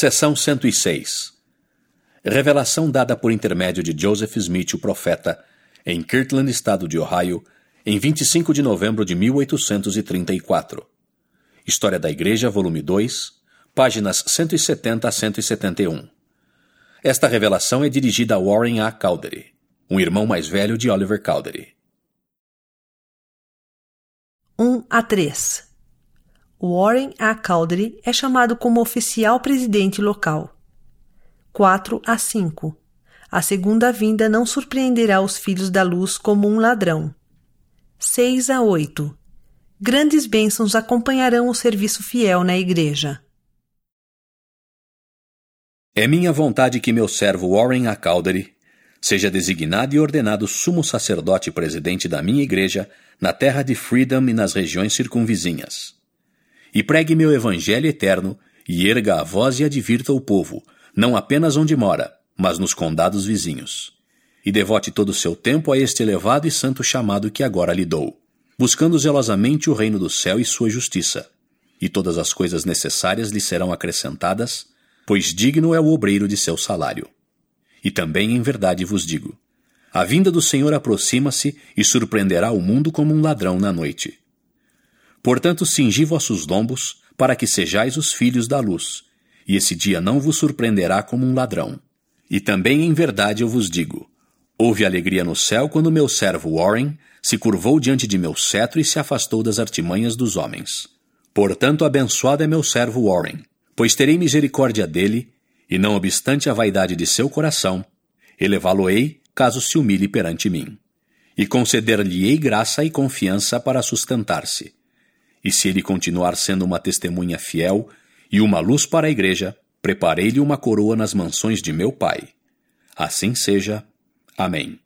Seção 106 Revelação dada por intermédio de Joseph Smith, o profeta, em Kirtland, estado de Ohio, em 25 de novembro de 1834. História da Igreja, volume 2, páginas 170 a 171. Esta revelação é dirigida a Warren A. Caldery, um irmão mais velho de Oliver Caldery. 1 a 3 Warren A. Caldery é chamado como oficial presidente local. 4 a 5 A segunda vinda não surpreenderá os filhos da luz como um ladrão. 6 a 8 Grandes bênçãos acompanharão o serviço fiel na igreja. É minha vontade que meu servo Warren A. Caldery seja designado e ordenado sumo sacerdote presidente da minha igreja na terra de Freedom e nas regiões circunvizinhas e pregue meu evangelho eterno, e erga a voz e advirta o povo, não apenas onde mora, mas nos condados vizinhos. E devote todo o seu tempo a este elevado e santo chamado que agora lhe dou, buscando zelosamente o reino do céu e sua justiça. E todas as coisas necessárias lhe serão acrescentadas, pois digno é o obreiro de seu salário. E também em verdade vos digo: a vinda do Senhor aproxima-se e surpreenderá o mundo como um ladrão na noite. Portanto, cingi vossos lombos, para que sejais os filhos da luz, e esse dia não vos surpreenderá como um ladrão. E também em verdade eu vos digo: houve alegria no céu quando meu servo Warren se curvou diante de meu cetro e se afastou das artimanhas dos homens. Portanto, abençoado é meu servo Warren, pois terei misericórdia dele, e não obstante a vaidade de seu coração, elevá-lo-ei caso se humilhe perante mim, e conceder-lhe-ei graça e confiança para sustentar-se e se ele continuar sendo uma testemunha fiel e uma luz para a igreja, preparei-lhe uma coroa nas mansões de meu Pai. Assim seja. Amém.